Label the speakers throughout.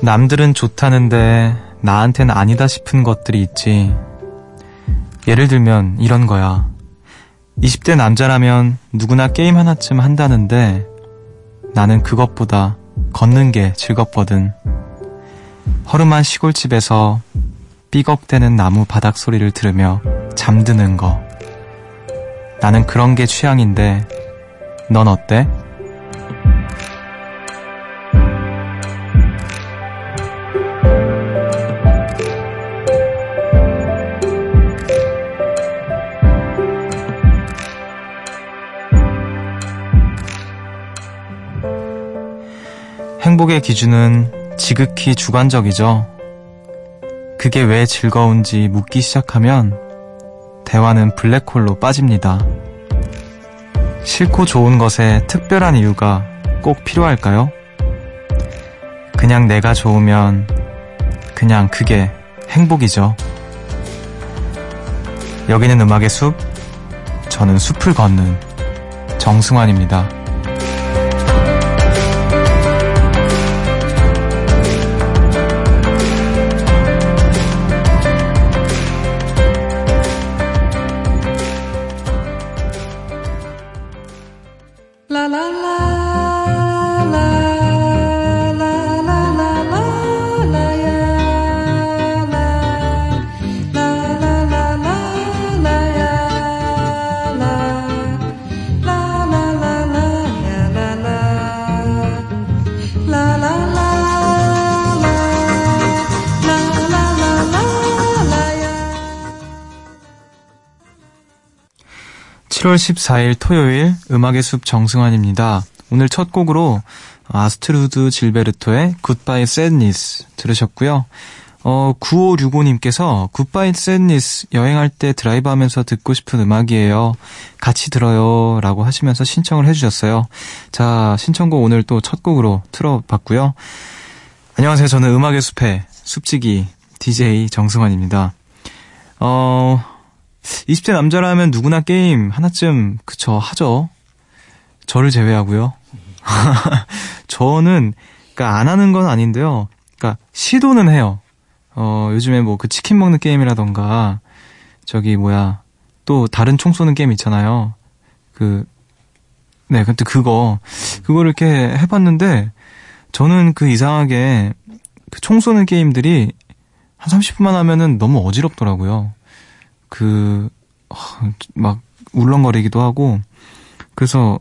Speaker 1: 남들은 좋다는데 나한텐 아니다 싶은 것들이 있지. 예를 들면 이런 거야. 20대 남자라면 누구나 게임 하나쯤 한다는데 나는 그것보다 걷는 게 즐겁거든. 허름한 시골집에서 삐걱대는 나무 바닥 소리를 들으며 잠드는 거. 나는 그런 게 취향인데 넌 어때? 행복의 기준은 지극히 주관적이죠. 그게 왜 즐거운지 묻기 시작하면 대화는 블랙홀로 빠집니다. 싫고 좋은 것에 특별한 이유가 꼭 필요할까요? 그냥 내가 좋으면 그냥 그게 행복이죠. 여기는 음악의 숲, 저는 숲을 걷는 정승환입니다. 7월 14일 토요일 음악의 숲 정승환입니다. 오늘 첫 곡으로 아스트루드 질베르토의 Goodbye Sadness 들으셨고요. 어, 9565님께서 Goodbye Sadness 여행할 때 드라이브 하면서 듣고 싶은 음악이에요. 같이 들어요. 라고 하시면서 신청을 해주셨어요. 자, 신청곡 오늘 또 첫 곡으로 틀어봤고요. 안녕하세요. 저는 음악의 숲의 숲지기 DJ 정승환입니다. 어, 20대 남자라면 누구나 게임 하나쯤, 그쵸, 하죠. 저를 제외하고요. 저는, 그니까 안 하는 건 아닌데요. 그니까 시도는 해요. 어, 요즘에 뭐 그 치킨 먹는 게임이라던가, 저기 뭐야, 또 다른 총 쏘는 게임 있잖아요. 그, 네, 근데 그거, 그거를 이렇게 해봤는데, 저는 그 이상하게 그 총 쏘는 게임들이 한 30분만 하면은 너무 어지럽더라고요. 그, 막, 울렁거리기도 하고, 그래서,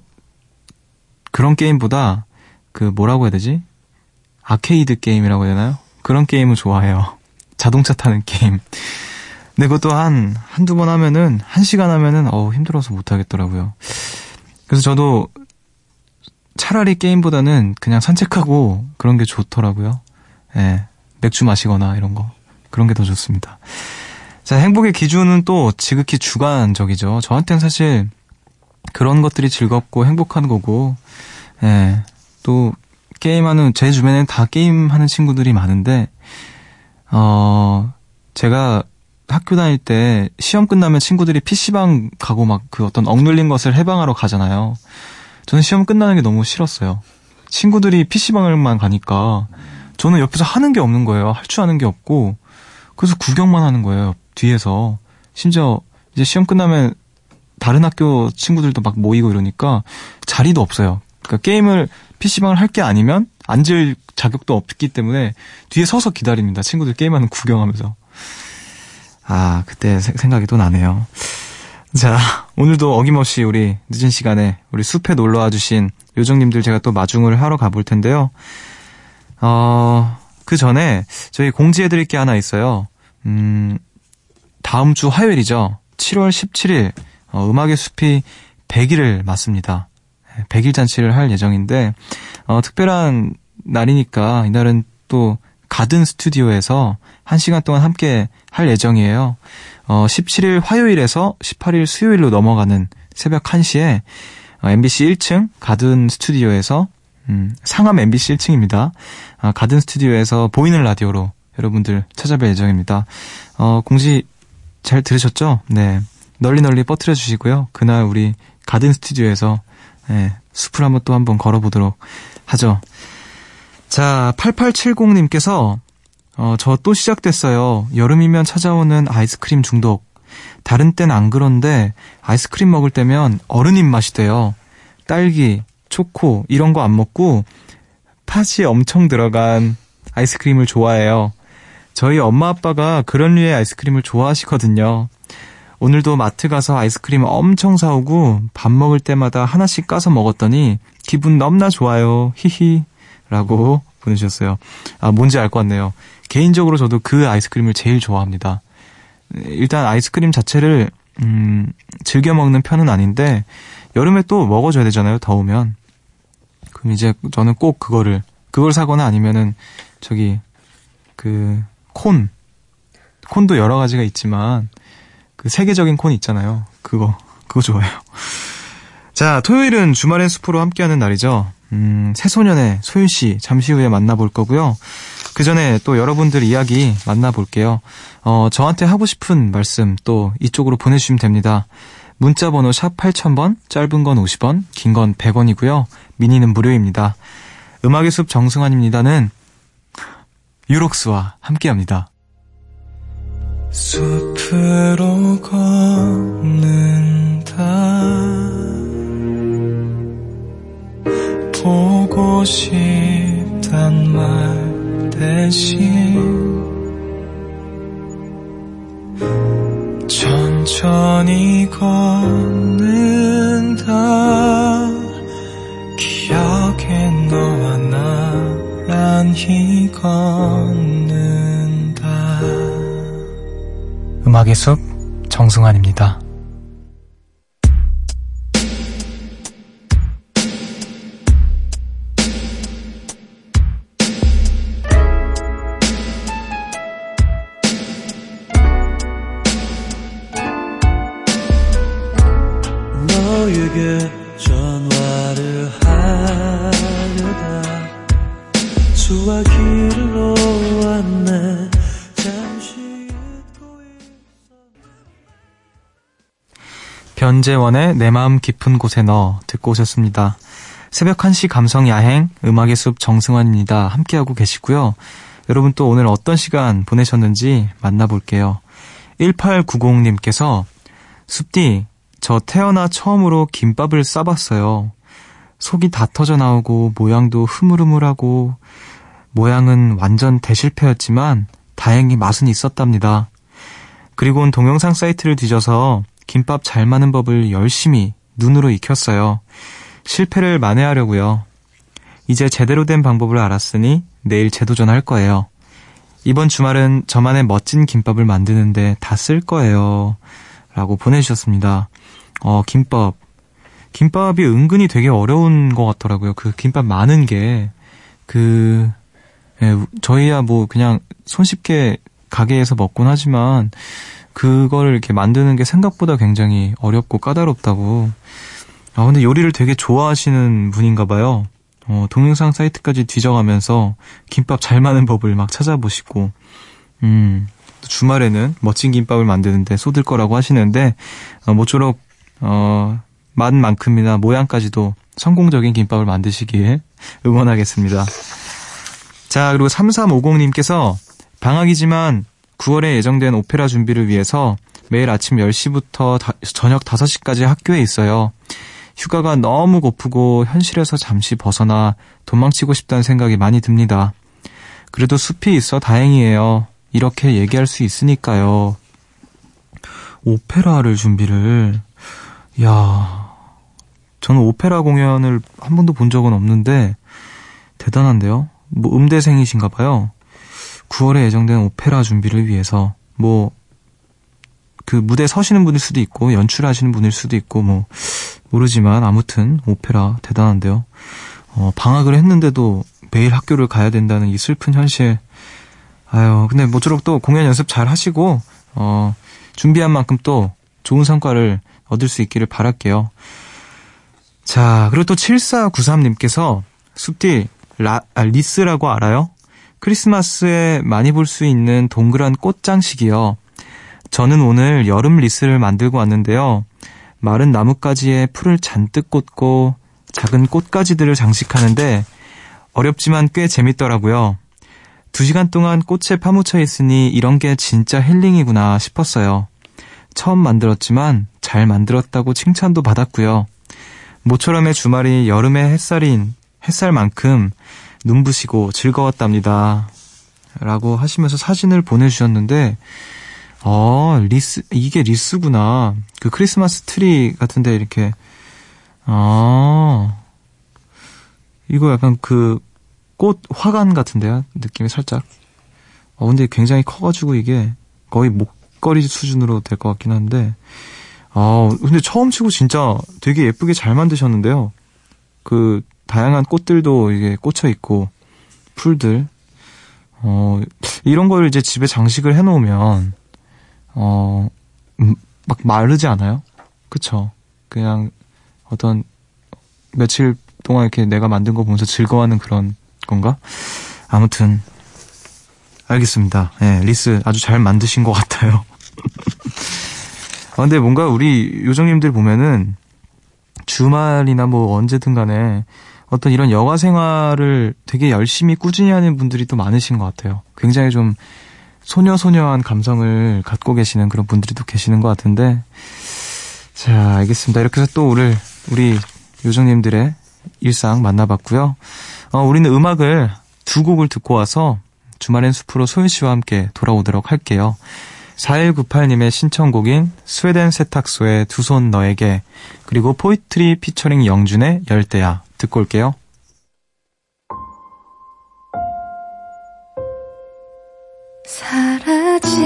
Speaker 1: 그런 게임보다, 그, 뭐라고 해야 되지? 아케이드 게임이라고 해야 되나요? 그런 게임을 좋아해요. 자동차 타는 게임. 근데 그것도 한, 한두 번 하면은, 한 시간 하면은, 어우, 힘들어서 못하겠더라고요. 그래서 저도, 차라리 게임보다는 그냥 산책하고 그런 게 좋더라고요. 예. 맥주 마시거나 이런 거. 그런 게 더 좋습니다. 자, 행복의 기준은 또 지극히 주관적이죠. 저한테는 사실 그런 것들이 즐겁고 행복한 거고, 예, 또 게임하는 제 주변에는 다 게임하는 친구들이 많은데, 어, 제가 학교 다닐 때 시험 끝나면 친구들이 PC방 가고 막 그 어떤 억눌린 것을 해방하러 가잖아요. 저는 시험 끝나는 게 너무 싫었어요. 친구들이 PC방을만 가니까 저는 옆에서 하는 게 없는 거예요. 할 줄 아는 게 없고. 그래서 구경만 하는 거예요. 뒤에서 심지어 이제 시험 끝나면 다른 학교 친구들도 막 모이고 이러니까 자리도 없어요. 그러니까 게임을 PC방을 할 게 아니면 앉을 자격도 없기 때문에 뒤에 서서 기다립니다. 친구들 게임하는 구경하면서. 아, 그때 생각이 또 나네요. 자, 오늘도 어김없이 우리 늦은 시간에 우리 숲에 놀러 와 주신 요정님들 제가 또 마중을 하러 가볼 텐데요. 어, 그 전에 저희 공지해드릴 게 하나 있어요. 음, 다음 주 화요일이죠. 7월 17일 어, 음악의 숲이 100일을 맞습니다. 100일 잔치를 할 예정인데 어, 특별한 날이니까 이날은 또 가든 스튜디오에서 1시간 동안 함께 할 예정이에요. 어, 17일 화요일에서 18일 수요일로 넘어가는 새벽 1시에 어, MBC 1층 가든 스튜디오에서 음, 상암 MBC 1층입니다. 아, 가든 스튜디오에서 보이는 라디오로 여러분들 찾아뵐 예정입니다. 어, 공지 잘 들으셨죠? 네. 널리 널리 뻗트려 주시고요. 그날 우리 가든 스튜디오에서 네, 숲을 한번 또 한번 걸어보도록 하죠. 자, 8870님께서 어, 저 또 시작됐어요. 여름이면 찾아오는 아이스크림 중독. 다른 땐 안 그런데 아이스크림 먹을 때면 어른 입맛이 돼요. 딸기, 초코 이런 거 안 먹고 팥이 엄청 들어간 아이스크림을 좋아해요. 저희 엄마 아빠가 그런 류의 아이스크림을 좋아하시거든요. 오늘도 마트 가서 아이스크림 엄청 사오고 밥 먹을 때마다 하나씩 까서 먹었더니 기분 너무나 좋아요. 히히. 라고 보내주셨어요. 아, 뭔지 알 것 같네요. 개인적으로 저도 그 아이스크림을 제일 좋아합니다. 일단 아이스크림 자체를, 음, 즐겨 먹는 편은 아닌데, 여름에 또 먹어줘야 되잖아요, 더우면. 그럼 이제 저는 꼭 그거를, 그걸 사거나 아니면은, 저기, 그, 콘. 콘도 여러 가지가 있지만, 그 세계적인 콘 있잖아요. 그거, 그거 좋아해요. 자, 토요일은 주말엔 숲으로 함께하는 날이죠. 음, 새소년의 소윤 씨 잠시 후에 만나볼 거고요. 그 전에 또 여러분들 이야기 만나볼게요. 어, 저한테 하고 싶은 말씀 또 이쪽으로 보내주시면 됩니다. 문자 번호 샵 8000번, 짧은 건 50원, 긴 건 100원이고요. 미니는 무료입니다. 음악의 숲 정승환입니다는 유록스와 함께합니다. 숲으로 걷는다 보고 싶단 말 대신 천천히 걷 음악의 숲 정승환입니다. 변재원의 내 마음 깊은 곳에 넣어 듣고 오셨습니다. 새벽 1시 감성 야행 음악의 숲 정승환입니다. 함께하고 계시고요. 여러분 또 오늘 어떤 시간 보내셨는지 만나볼게요. 1890님께서 숲디 저 태어나 처음으로 김밥을 싸봤어요. 속이 다 터져 나오고 모양도 흐물흐물하고 모양은 완전 대실패였지만 다행히 맛은 있었답니다. 그리고 동영상 사이트를 뒤져서 김밥 잘 마는 법을 열심히 눈으로 익혔어요. 실패를 만회하려고요. 이제 제대로 된 방법을 알았으니 내일 재도전할 거예요. 이번 주말은 저만의 멋진 김밥을 만드는데 다 쓸 거예요. 라고 보내주셨습니다. 어, 김밥. 김밥이 은근히 되게 어려운 것 같더라고요. 그 김밥 많은 게, 그, 예, 저희야 뭐 그냥 손쉽게 가게에서 먹곤 하지만, 그걸 이렇게 만드는 게 생각보다 굉장히 어렵고 까다롭다고. 아, 근데 요리를 되게 좋아하시는 분인가 봐요. 어, 동영상 사이트까지 뒤져가면서 김밥 잘 마는 법을 막 찾아보시고, 음, 주말에는 멋진 김밥을 만드는데 쏟을 거라고 하시는데, 어, 모쪼록, 어, 맛만큼이나 모양까지도 성공적인 김밥을 만드시기에 응원하겠습니다. 자, 그리고 3350님께서 방학이지만 9월에 예정된 오페라 준비를 위해서 매일 아침 10시부터 다, 저녁 5시까지 학교에 있어요. 휴가가 너무 고프고 현실에서 잠시 벗어나 도망치고 싶다는 생각이 많이 듭니다. 그래도 숲이 있어 다행이에요. 이렇게 얘기할 수 있으니까요. 오페라를 준비를, 야 저는 오페라 공연을 한 번도 본 적은 없는데, 대단한데요? 뭐 음대생이신가 봐요. 9월에 예정된 오페라 준비를 위해서 뭐 그 무대 서시는 분일 수도 있고 연출하시는 분일 수도 있고 뭐 모르지만 아무튼 오페라 대단한데요. 어, 방학을 했는데도 매일 학교를 가야 된다는 이 슬픈 현실. 아유, 근데 모쪼록 또 공연 연습 잘 하시고 어, 준비한 만큼 또 좋은 성과를 얻을 수 있기를 바랄게요. 자, 그리고 또 7493님께서 숲디 라, 아, 리스라고 알아요? 크리스마스에 많이 볼 수 있는 동그란 꽃장식이요. 저는 오늘 여름 리스를 만들고 왔는데요. 마른 나뭇가지에 풀을 잔뜩 꽂고 작은 꽃가지들을 장식하는데 어렵지만 꽤 재밌더라고요. 두 시간 동안 꽃에 파묻혀 있으니 이런 게 진짜 힐링이구나 싶었어요. 처음 만들었지만 잘 만들었다고 칭찬도 받았고요. 모처럼의 주말이 여름의 햇살인 햇살만큼 눈부시고 즐거웠답니다. 라고 하시면서 사진을 보내주셨는데, 어, 리스, 이게 리스구나. 그 크리스마스 트리 같은데 이렇게, 아, 이거 약간 그 꽃 화관 같은데요? 느낌이 살짝. 어, 근데 굉장히 커가지고 이게 거의 목걸이 수준으로 될 것 같긴 한데, 아, 근데 처음 치고 진짜 되게 예쁘게 잘 만드셨는데요. 그, 다양한 꽃들도 이게 꽂혀 있고, 풀들. 어, 이런 걸 이제 집에 장식을 해 놓으면, 어, 음, 막 마르지 않아요? 그쵸? 그냥 어떤 며칠 동안 이렇게 내가 만든 거 보면서 즐거워하는 그런 건가? 아무튼, 알겠습니다. 예, 네, 리스 아주 잘 만드신 것 같아요. 아, 근데 뭔가 우리 요정님들 보면은 주말이나 뭐 언제든 간에 어떤 이런 여가 생활을 되게 열심히 꾸준히 하는 분들이 또 많으신 것 같아요. 굉장히 좀 소녀소녀한 감성을 갖고 계시는 그런 분들이 또 계시는 것 같은데. 자, 알겠습니다. 이렇게 해서 또 오늘 우리 요정님들의 일상 만나봤고요. 어, 우리는 음악을 두 곡을 듣고 와서 주말엔 숲으로 소윤 씨와 함께 돌아오도록 할게요. 4198님의 신청곡인 스웨덴 세탁소의 두 손 너에게 그리고 포이트리 피처링 영준의 열대야 듣고 올게요.
Speaker 2: 사라질까요?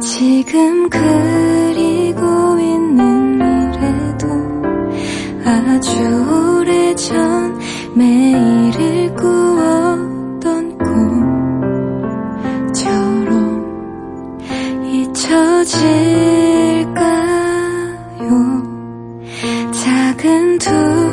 Speaker 2: 지금 그리고 있는 미래도 아주 오래전 매일을 꾸었던 꿈처럼 잊혀질 작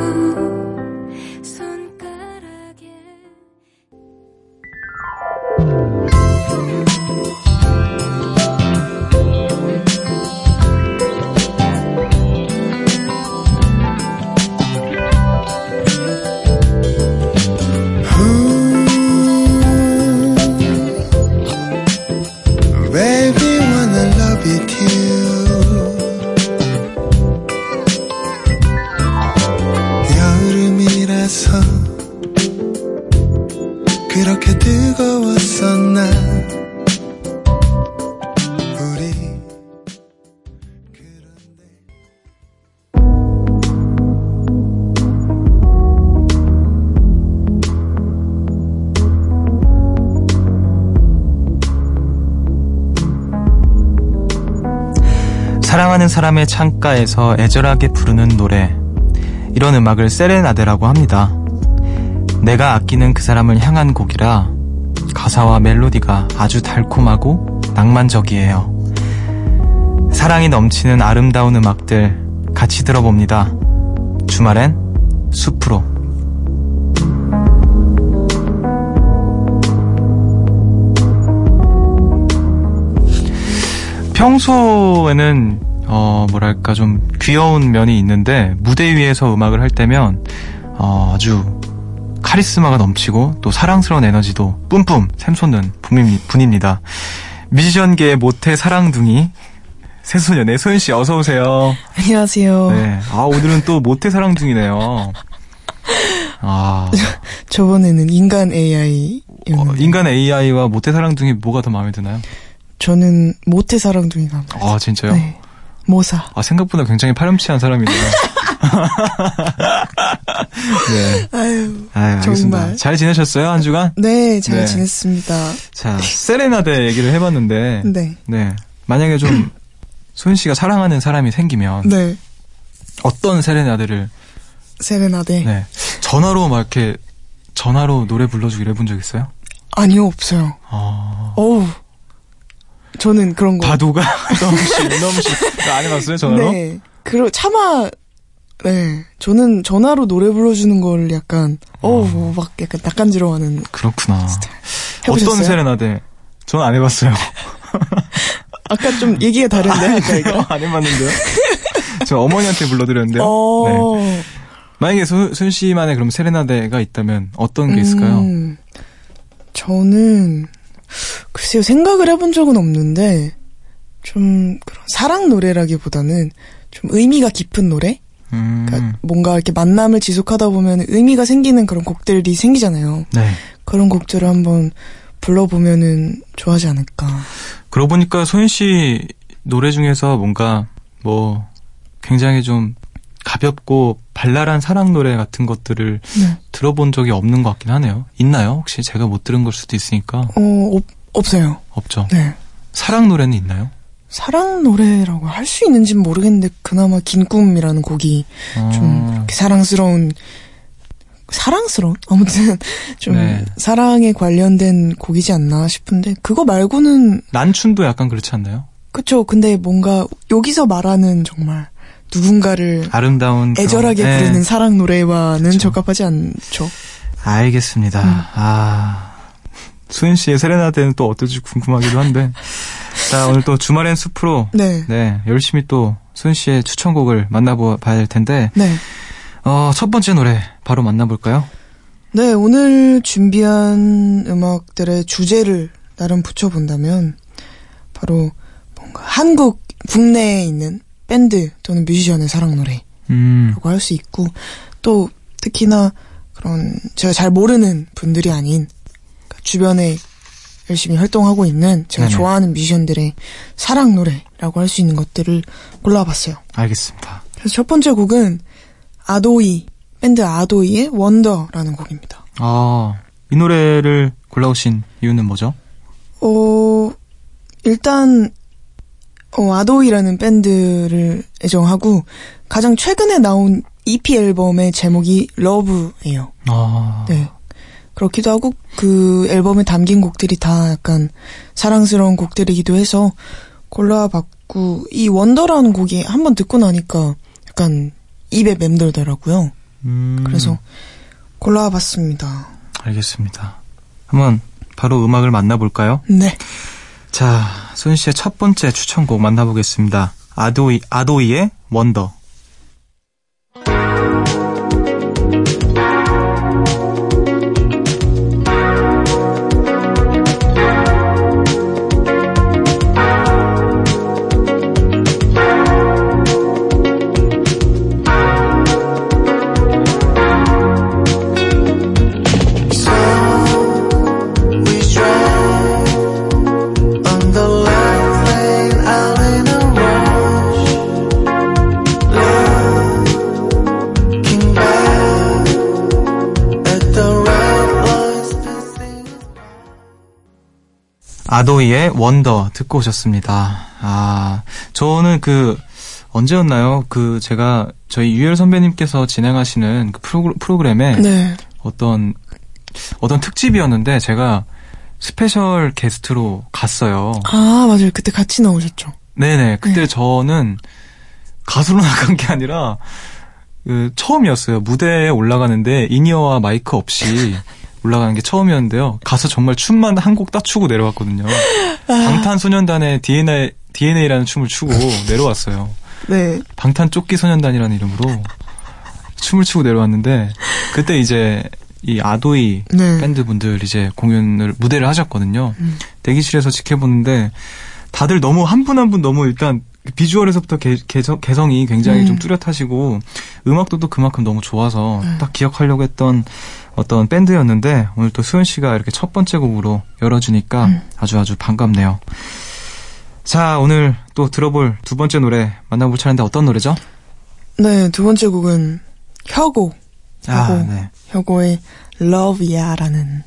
Speaker 1: 사랑하는 사람의 창가에서 애절하게 부르는 노래. 이런 음악을 세레나데라고 합니다. 내가 아끼는 그 사람을 향한 곡이라 가사와 멜로디가 아주 달콤하고 낭만적이에요. 사랑이 넘치는 아름다운 음악들 같이 들어봅니다. 주말엔 숲으로. 평소에는 어 뭐랄까 좀 귀여운 면이 있는데 무대 위에서 음악을 할 때면 어 아주 카리스마가 넘치고 또 사랑스러운 에너지도 뿜뿜 샘솟는 분입, 분입니다. 뮤지션계의 모태 사랑둥이 새소년의 소연 씨 어서 오세요.
Speaker 3: 안녕하세요.
Speaker 1: 네. 아 오늘은 또 모태 사랑둥이네요. 아
Speaker 3: 저번에는 인간 AI.
Speaker 1: 어, 인간 AI와 모태 사랑둥이 뭐가 더 마음에 드나요?
Speaker 3: 저는 모태 사랑둥이가 마음에
Speaker 1: 아 진짜요?
Speaker 3: 네. 모사.
Speaker 1: 아 생각보다 굉장히 파렴치한 사람이네요. 네.
Speaker 3: 아유.
Speaker 1: 아유.
Speaker 3: 정말.
Speaker 1: 잘 지내셨어요 한 주간?
Speaker 3: 네, 잘
Speaker 1: 네.
Speaker 3: 지냈습니다.
Speaker 1: 자 세레나데 얘기를 해봤는데
Speaker 3: 네.
Speaker 1: 네. 만약에 좀 소연 씨가 사랑하는 사람이 생기면
Speaker 3: 네.
Speaker 1: 어떤 세레나데를
Speaker 3: 세레나데.
Speaker 1: 네. 전화로 막 이렇게 전화로 노래 불러주고 이래본 적 있어요?
Speaker 3: 아니요, 없어요.
Speaker 1: 아
Speaker 3: 어우. 저는 그런 거.
Speaker 1: 바도가 너무 씨 너무 씨안 해봤어요 전화로?
Speaker 3: 네. 그러, 차마, 네. 저는 전화로 노래 불러주는 걸 약간, 어우, 뭐막 약간 낯간지러워하는.
Speaker 1: 그렇구나. 어떤 세레나데? 전 안 해봤어요.
Speaker 3: 아까 좀 얘기가 다른데, 아까 이거.
Speaker 1: 안 해봤는데요? 저 어머니한테 불러드렸는데요.
Speaker 3: 어.
Speaker 1: 네. 만약에 소, 소윤 씨만의 그럼 세레나데가 있다면 어떤 게 있을까요?
Speaker 3: 음, 저는 글쎄요 생각을 해본 적은 없는데 좀 그런 사랑 노래라기보다는 좀 의미가 깊은 노래.
Speaker 1: 음,
Speaker 3: 그러니까 뭔가 이렇게 만남을 지속하다 보면 의미가 생기는 그런 곡들이 생기잖아요.
Speaker 1: 네.
Speaker 3: 그런 곡들을 한번 불러보면은 좋아하지 않을까.
Speaker 1: 그러고 보니까 소윤 씨 노래 중에서 뭔가 뭐 굉장히 좀 가볍고 발랄한 사랑 노래 같은 것들을
Speaker 3: 네.
Speaker 1: 들어본 적이 없는 것 같긴 하네요. 있나요? 혹시 제가 못 들은 걸 수도 있으니까
Speaker 3: 어 없, 없어요.
Speaker 1: 없죠.
Speaker 3: 네.
Speaker 1: 사랑 노래는 있나요?
Speaker 3: 사랑 노래라고 할 수 있는지는 모르겠는데 그나마 긴 꿈이라는 곡이 좀
Speaker 1: 어,
Speaker 3: 이렇게 사랑스러운 사랑스러운 아무튼 좀
Speaker 1: 네.
Speaker 3: 사랑에 관련된 곡이지 않나 싶은데 그거 말고는
Speaker 1: 난춘도 약간 그렇지 않나요?
Speaker 3: 그쵸 근데 뭔가 여기서 말하는 정말 누군가를
Speaker 1: 아름다운 그런-
Speaker 3: 애절하게
Speaker 1: 네.
Speaker 3: 부르는 사랑 노래와는
Speaker 1: 그쵸.
Speaker 3: 적합하지 않죠.
Speaker 1: 알겠습니다.
Speaker 3: 음.
Speaker 1: 아, 수인 씨의 세레나데는 또 어떨지 궁금하기도 한데. 자, 오늘 또 주말엔 숲으로,
Speaker 3: 네.
Speaker 1: 네, 열심히 또 수인 씨의 추천곡을 만나봐야 할 텐데,
Speaker 3: 네.
Speaker 1: 어, 첫 번째 노래 바로 만나볼까요?
Speaker 3: 네, 오늘 준비한 음악들의 주제를 나름 붙여본다면, 바로 뭔가 한국, 국내에 있는 밴드 또는 뮤지션의 사랑 노래라고
Speaker 1: 음,
Speaker 3: 할수 있고, 또 특히나 그런 제가 잘 모르는 분들이 아닌, 그러니까 주변에 열심히 활동하고 있는 제가
Speaker 1: 네네.
Speaker 3: 좋아하는 뮤지션들의 사랑 노래라고 할 수 있는 것들을 골라봤어요.
Speaker 1: 알겠습니다.
Speaker 3: 그래서 첫 번째 곡은 아도이, 밴드 아도이의 원더라는 곡입니다.
Speaker 1: 아, 이 노래를 골라오신 이유는 뭐죠?
Speaker 3: 어, 일단, 어, 아도이라는 밴드를 애정하고, 가장 최근에 나온 EP 앨범의 제목이 러브예요.
Speaker 1: 아,
Speaker 3: 네. 그렇기도 하고, 그 앨범에 담긴 곡들이 다 약간 사랑스러운 곡들이기도 해서 골라봤고, 이 원더라는 곡이 한번 듣고 나니까 약간 입에 맴돌더라고요.
Speaker 1: 음,
Speaker 3: 그래서 골라봤습니다.
Speaker 1: 알겠습니다. 한번 바로 음악을 만나볼까요?
Speaker 3: 네.
Speaker 1: 자, 소윤 씨의 첫 번째 추천곡 만나보겠습니다. 아도이, 아도이의 원더. 아도이의 Wonder 듣고 오셨습니다. 아, 저는 그, 언제였나요? 그, 제가, 저희 유열 선배님께서 진행하시는 그 프로그, 프로그램에
Speaker 3: 네.
Speaker 1: 어떤, 어떤 특집이었는데 제가 스페셜 게스트로 갔어요.
Speaker 3: 아, 맞아요. 그때 같이 나오셨죠.
Speaker 1: 네네. 그때
Speaker 3: 네.
Speaker 1: 저는 가수로 나간 게 아니라, 그, 처음이었어요. 무대에 올라가는데 인이어와 마이크 없이 올라가는 게 처음이었는데요. 가서 정말 춤만 한 곡 딱 추고 내려왔거든요. 방탄소년단의 DNA, DNA라는 춤을 추고 내려왔어요.
Speaker 3: 네.
Speaker 1: 방탄 쫓기 소년단이라는 이름으로 춤을 추고 내려왔는데, 그때 이제 이 아도이
Speaker 3: 네.
Speaker 1: 밴드 분들 이제 공연을, 무대를 하셨거든요.
Speaker 3: 음.
Speaker 1: 대기실에서 지켜보는데, 다들 너무 한 분 한 분 너무 일단 비주얼에서부터 개, 개성, 개성이 굉장히
Speaker 3: 음.
Speaker 1: 좀 뚜렷하시고 음악도 또 그만큼 너무 좋아서
Speaker 3: 네.
Speaker 1: 딱 기억하려고 했던 어떤 밴드였는데 오늘 또 수현 씨가 이렇게 첫 번째 곡으로 열어주니까
Speaker 3: 음.
Speaker 1: 아주 아주 반갑네요. 자 오늘 또 들어볼 두 번째 노래 만나볼 차례인데 어떤 노래죠?
Speaker 3: 네, 두 번째 곡은 혁오.
Speaker 1: 아,
Speaker 3: 혁오.
Speaker 1: 네.
Speaker 3: 혁오의 Love Ya라는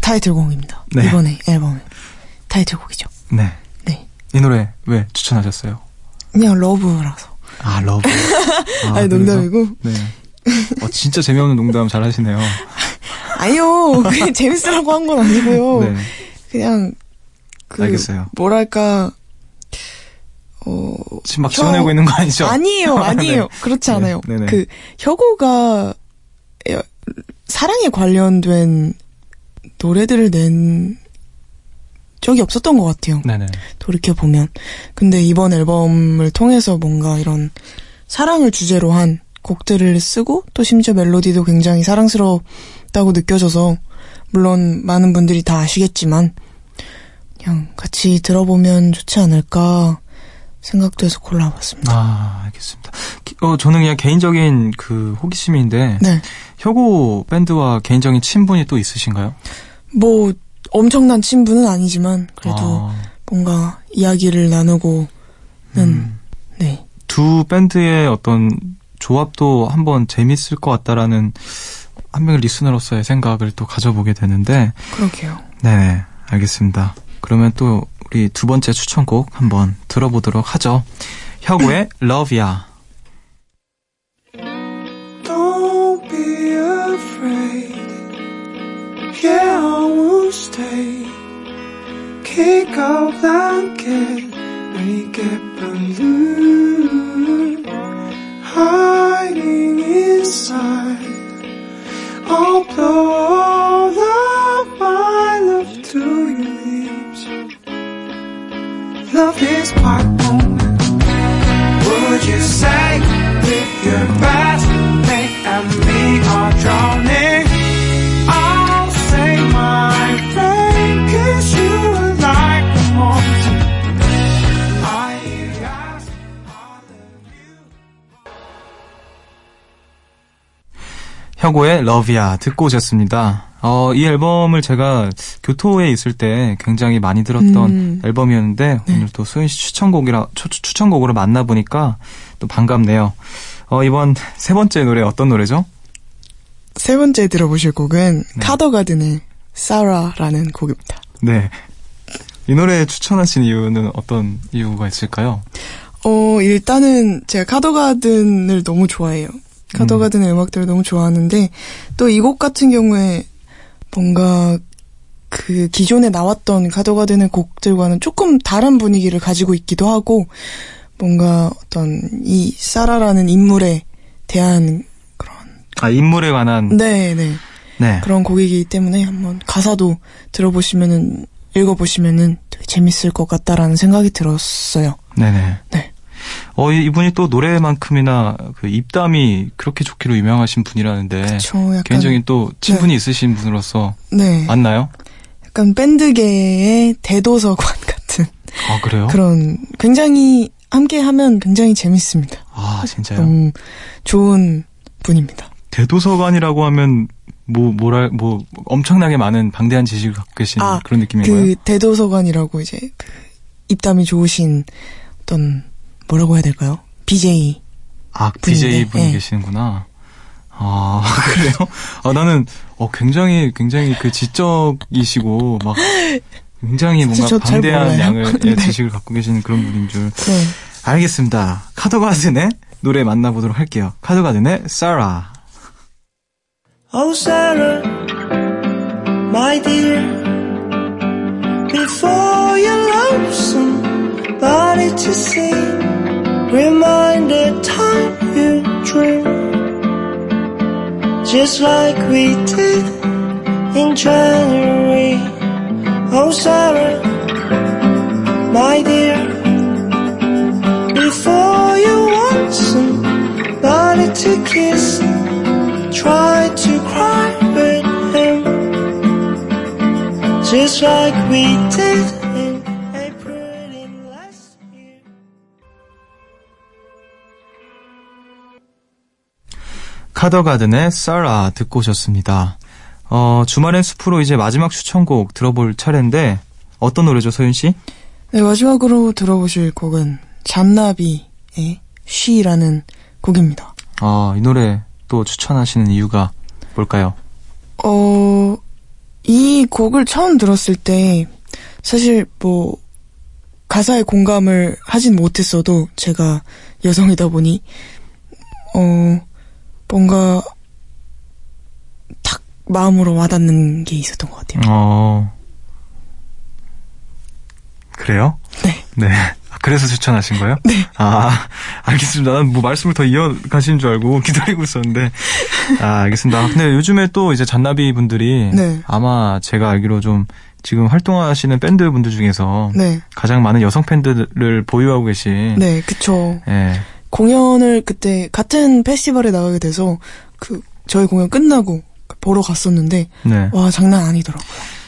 Speaker 3: 타이틀곡입니다.
Speaker 1: 네.
Speaker 3: 이번에 앨범의 타이틀곡이죠.
Speaker 1: 네.
Speaker 3: 네.
Speaker 1: 이 노래 왜 추천하셨어요?
Speaker 3: 그냥 Love라서.
Speaker 1: 아 Love. 아,
Speaker 3: 아, 니
Speaker 1: 그래서?
Speaker 3: 농담이고.
Speaker 1: 네. 어, 진짜 재미없는 농담 잘 하시네요.
Speaker 3: 아니요, 그냥 재밌으라고 한 건 아니고요.
Speaker 1: 네.
Speaker 3: 그냥 그
Speaker 1: 알겠어요.
Speaker 3: 뭐랄까 어
Speaker 1: 지금 막
Speaker 3: 혀-
Speaker 1: 지어내고 있는 거 아니죠?
Speaker 3: 아니에요, 아니에요.
Speaker 1: 네.
Speaker 3: 그렇지
Speaker 1: 네,
Speaker 3: 않아요.
Speaker 1: 네네.
Speaker 3: 그 혁오가 여- 사랑에 관련된 노래들을 낸 적이 없었던 것 같아요.
Speaker 1: 네네.
Speaker 3: 돌이켜 보면. 근데 이번 앨범을 통해서 뭔가 이런 사랑을 주제로 한 곡들을 쓰고 또 심지어 멜로디도 굉장히 사랑스럽다고 느껴져서 물론 많은 분들이 다 아시겠지만 그냥 같이 들어보면 좋지 않을까 생각도 해서 골라봤습니다.
Speaker 1: 아, 알겠습니다. 기- 어, 저는 그냥 개인적인 그 호기심인데,
Speaker 3: 네.
Speaker 1: 혁오 밴드와 개인적인 친분이 또 있으신가요?
Speaker 3: 뭐 엄청난 친분은 아니지만 그래도
Speaker 1: 아,
Speaker 3: 뭔가 이야기를 나누고는
Speaker 1: 음.
Speaker 3: 네.
Speaker 1: 두 밴드의 어떤 조합도 한번 재밌을 것 같다라는 한 명의 리스너로서의 생각을 또 가져보게 되는데,
Speaker 3: 그러게요.
Speaker 1: 네네, 알겠습니다. 그러면 또 우리 두 번째 추천곡 한번 들어보도록 하죠. 혁오의 Love야.
Speaker 4: Don't be afraid. Yeah, I will stay. Kick out blanket, make it balloon. Hiding inside. I'll blow all of my love to your lips. Love is quite moment. Would you say with your best mate and me are drowning?
Speaker 1: 혁오의 러브야 듣고 오셨습니다. 어, 이 앨범을 제가 교토에 있을 때 굉장히 많이 들었던
Speaker 3: 음.
Speaker 1: 앨범이었는데 오늘 또 소연 씨 추천곡이라 추, 추천곡으로 만나 보니까 또 반갑네요. 어, 이번 세 번째 노래 어떤 노래죠?
Speaker 3: 세 번째 들어보실 곡은
Speaker 1: 네.
Speaker 3: 카더가든의 사라라는 곡입니다.
Speaker 1: 네. 이 노래 추천하신 이유는 어떤 이유가 있을까요?
Speaker 3: 어, 일단은 제가 카더가든을 너무 좋아해요. 카더가든의 음. 악들을 너무 좋아하는데 또 이 곡 같은 경우에 뭔가 그 기존에 나왔던 카더가든의 곡들과는 조금 다른 분위기를 가지고 있기도 하고 뭔가 어떤 이 사라라는 인물에 대한
Speaker 1: 아, 인물에 관한
Speaker 3: 네, 네.
Speaker 1: 네.
Speaker 3: 그런 곡이기 때문에 한번 가사도 들어보시면은 읽어보시면은 되게 재밌을 것 같다라는 생각이 들었어요.
Speaker 1: 네네.
Speaker 3: 네.
Speaker 1: 어, 이- 이분이 또 노래만큼이나 그 입담이 그렇게 좋기로 유명하신 분이라는데
Speaker 3: 저 약간
Speaker 1: 개인적인 또 친분이 있으신 분으로서
Speaker 3: 네,
Speaker 1: 맞나요?
Speaker 3: 약간 밴드계의 대도서관 같은
Speaker 1: 아, 그래요?
Speaker 3: 그런 굉장히 함께 하면 굉장히 재밌습니다.
Speaker 1: 아, 진짜요?
Speaker 3: 너무 좋은 분입니다.
Speaker 1: 대도서관이라고 하면 뭐 뭐랄 뭐 엄청나게 많은 방대한 지식을 갖고 계신
Speaker 3: 아,
Speaker 1: 그런 느낌인가요?
Speaker 3: 그 대도서관이라고 이제 그 입담이 좋으신 어떤 뭐라고 해야 될까요? BJ.
Speaker 1: 아,
Speaker 3: 분인데,
Speaker 1: BJ 분이
Speaker 3: 예.
Speaker 1: 계시는구나. 아, 그래요? 아, 나는, 어, 굉장히, 굉장히 그 지적이시고, 막, 굉장히 뭔가 방대한. 양을, 예,
Speaker 3: 네.
Speaker 1: 지식을 갖고 계시는 그런 분인 줄.
Speaker 3: 네.
Speaker 1: 알겠습니다. 카더가든의 노래 만나보도록 할게요. 카더가든의 Sarah.
Speaker 4: Oh Sarah, my dear, before you love somebody to see, just like we did in January. Oh Sarah, my dear, before you want somebody to kiss. Try to cry with him Just like we did
Speaker 1: 카더가든의 Sarah 듣고 오셨습니다. 어, 주말의 숲으로 이제 마지막 추천곡 들어볼 차례인데, 어떤 노래죠, 소윤 씨?
Speaker 3: 네, 마지막으로 들어보실 곡은 잔나비의 쉬라는 곡입니다.
Speaker 1: 어, 이 노래 또 추천하시는 이유가 뭘까요?
Speaker 3: 어, 이 곡을 처음 들었을 때 사실 뭐 가사에 공감을 하진 못했어도 제가 여성이다 보니 어 뭔가 탁 마음으로 와닿는 게 있었던 것 같아요.
Speaker 1: 어, 그래요?
Speaker 3: 네.
Speaker 1: 네. 아, 그래서 추천하신 거예요? 네. 아, 알겠습니다. 난 뭐 말씀을 더 이어가시는 줄 알고 기다리고 있었는데. 아, 알겠습니다. 아, 근데 요즘에 또 이제 잔나비 분들이
Speaker 3: 네.
Speaker 1: 아마 제가 알기로 좀 지금 활동하시는 밴드 분들 중에서
Speaker 3: 네,
Speaker 1: 가장 많은 여성 팬들을 보유하고 계신
Speaker 3: 네, 그쵸.
Speaker 1: 예,
Speaker 3: 공연을 그때 같은 페스티벌에 나가게 돼서 그 저희 공연 끝나고 보러 갔었는데
Speaker 1: 네.
Speaker 3: 와 장난 아니더라고요.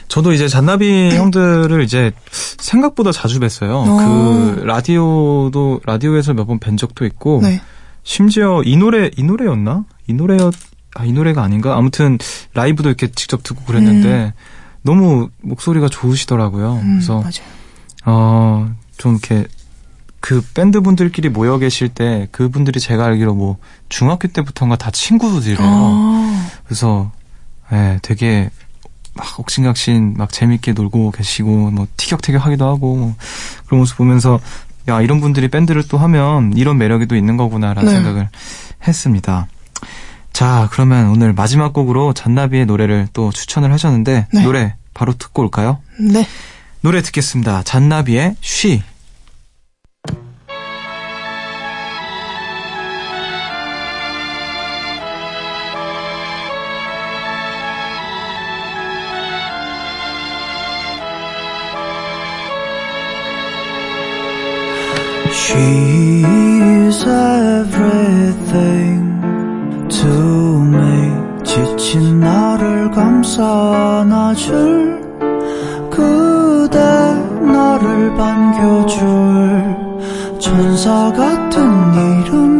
Speaker 1: 저도 이제 잔나비 형들을 이제 생각보다 자주 뵀어요.
Speaker 3: 어.
Speaker 1: 그 라디오도 라디오에서 몇 번 뵌 적도 있고
Speaker 3: 네.
Speaker 1: 심지어 이 노래 이 노래였나? 이 노래였 아, 이 노래가 아닌가? 아무튼 라이브도 이렇게 직접 듣고 그랬는데 너무 목소리가 좋으시더라고요.
Speaker 3: 음,
Speaker 1: 그래서
Speaker 3: 맞아요.
Speaker 1: 어, 좀 이렇게 그 밴드 분들끼리 모여 계실 때 그분들이 제가 알기로 뭐 중학교 때부터인가 다 친구들이래요.
Speaker 3: 아,
Speaker 1: 그래서 예, 되게 막 옥신각신 막 재밌게 놀고 계시고 뭐 티격태격하기도 하고 뭐 그런 모습 보면서 야 이런 분들이 밴드를 또 하면 이런 매력이 또 있는 거구나라는
Speaker 3: 네.
Speaker 1: 생각을 했습니다. 자 그러면 오늘 마지막 곡으로 잔나비의 노래를 또 추천을 하셨는데
Speaker 3: 네.
Speaker 1: 노래 바로 듣고 올까요?
Speaker 3: 네.
Speaker 1: 노래 듣겠습니다. 잔나비의 쉬.
Speaker 5: She's everything to me. 지친 나를 감싸 안아줄 그대 나를 반겨줄 천사 같은 이름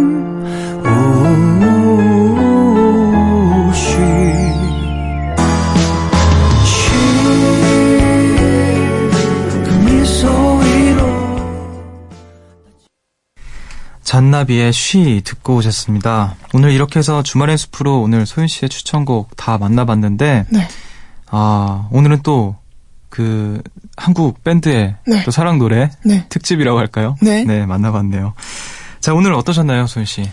Speaker 1: 잔나비의 쉬 듣고 오셨습니다. 오늘 이렇게 해서 주말의 숲으로 오늘 소윤 씨의 추천곡 다 만나봤는데,
Speaker 3: 네.
Speaker 1: 아, 오늘은 또 그 한국 밴드의
Speaker 3: 네.
Speaker 1: 또 사랑 노래
Speaker 3: 네.
Speaker 1: 특집이라고 할까요?
Speaker 3: 네.
Speaker 1: 만나봤네요. 자, 오늘 어떠셨나요, 소윤 씨?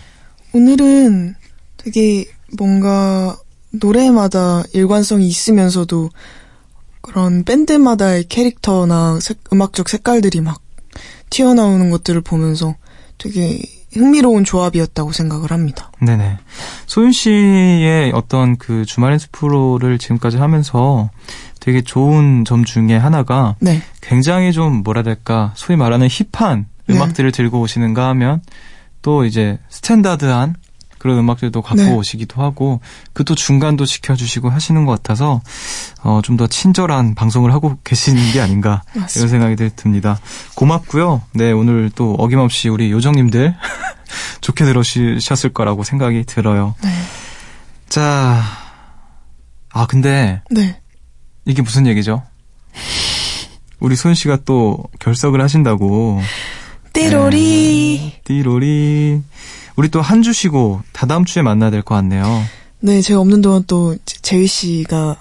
Speaker 3: 오늘은 되게 뭔가 노래마다 일관성이 있으면서도 그런 밴드마다의 캐릭터나 색- 음악적 색깔들이 막 튀어나오는 것들을 보면서 되게 흥미로운 조합이었다고 생각을 합니다.
Speaker 1: 네네. 소윤 씨의 어떤 그 주말의 숲으로를 지금까지 하면서 되게 좋은 점 중에 하나가
Speaker 3: 네.
Speaker 1: 굉장히 좀 뭐라 될까 소위 말하는 힙한
Speaker 3: 네.
Speaker 1: 음악들을 들고 오시는가 하면 또 이제 스탠다드한 그런 음악들도 갖고
Speaker 3: 네.
Speaker 1: 오시기도 하고 그 또 중간도 지켜주시고 하시는 것 같아서 어, 좀 더 친절한 방송을 하고 계시는 게 아닌가 이런
Speaker 3: 맞습니다.
Speaker 1: 생각이 들- 듭니다. 고맙고요. 네 오늘 또 어김없이 우리 요정님들 좋게 들으셨을 거라고 생각이 들어요.
Speaker 3: 네.
Speaker 1: 자, 아 근데
Speaker 3: 네.
Speaker 1: 이게 무슨 얘기죠? 우리 소연 씨가 또 결석을 하신다고.
Speaker 3: 띠로리.
Speaker 1: 띠로리. 우리 또 한 주 쉬고 다다음 주에 만나야 될 것 같네요.
Speaker 3: 네, 제가 없는 동안 또 제- 재휘 씨가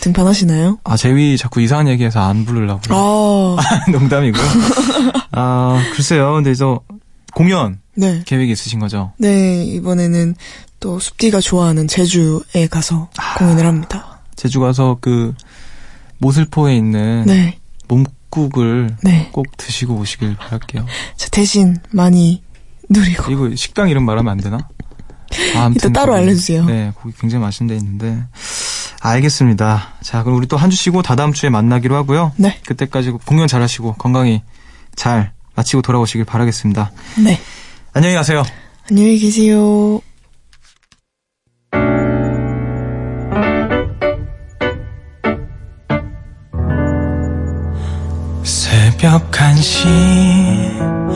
Speaker 3: 등판하시나요?
Speaker 1: 아, 재위 자꾸 이상한 얘기해서 안 부르려고.
Speaker 3: 아,
Speaker 1: 농담이고요. 아, 글쎄요. 근데 저 공연
Speaker 3: 네.
Speaker 1: 계획이 있으신 거죠?
Speaker 3: 네, 이번에는 또 숲디가 좋아하는 제주에 가서 공연을 합니다.
Speaker 1: 제주 가서 그 모슬포에 있는
Speaker 3: 네,
Speaker 1: 몸국을
Speaker 3: 네.
Speaker 1: 꼭 드시고 오시길 바랄게요.
Speaker 3: 저 대신 많이 누리고.
Speaker 1: 이거 식당 이름 말하면 안 되나? 아,
Speaker 3: 이따 따로
Speaker 1: 거기-
Speaker 3: 알려주세요.
Speaker 1: 네, 거기 굉장히 맛있는 데 있는데. 알겠습니다. 자, 그럼 우리 또 한 주 쉬고 다다음 주에 만나기로 하고요.
Speaker 3: 네,
Speaker 1: 그때까지 공연 잘 하시고 건강히 잘 마치고 돌아오시길 바라겠습니다.
Speaker 3: 네.
Speaker 1: 안녕히 가세요.
Speaker 3: 안녕히 계세요.
Speaker 1: 새벽 1시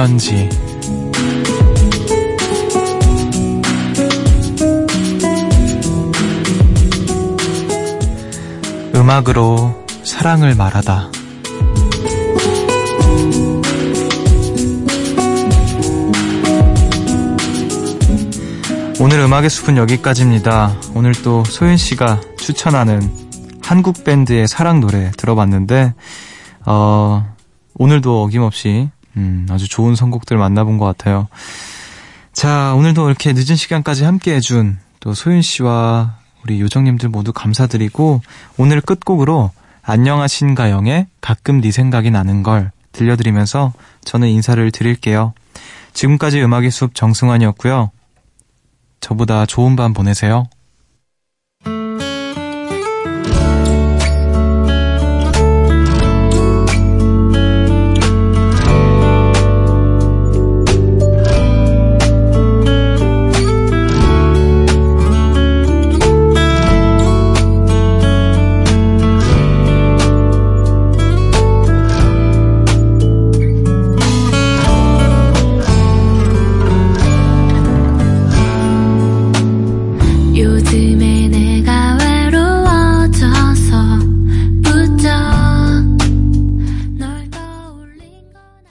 Speaker 1: 편지 음악으로 사랑을 말하다 오늘 음악의 숲은 여기까지입니다. 오늘 또 소윤 씨가 추천하는 한국 밴드의 사랑 노래 들어봤는데 어, 오늘도 어김없이 음, 아주 좋은 선곡들 만나본 것 같아요. 자, 오늘도 이렇게 늦은 시간까지 함께 해준 또 소윤 씨와 우리 요정님들 모두 감사드리고, 오늘 끝곡으로 안녕하신 가영의 가끔 네 생각이 나는 걸 들려드리면서 저는 인사를 드릴게요. 지금까지 음악의 숲 정승환이었고요. 저보다 좋은 밤 보내세요.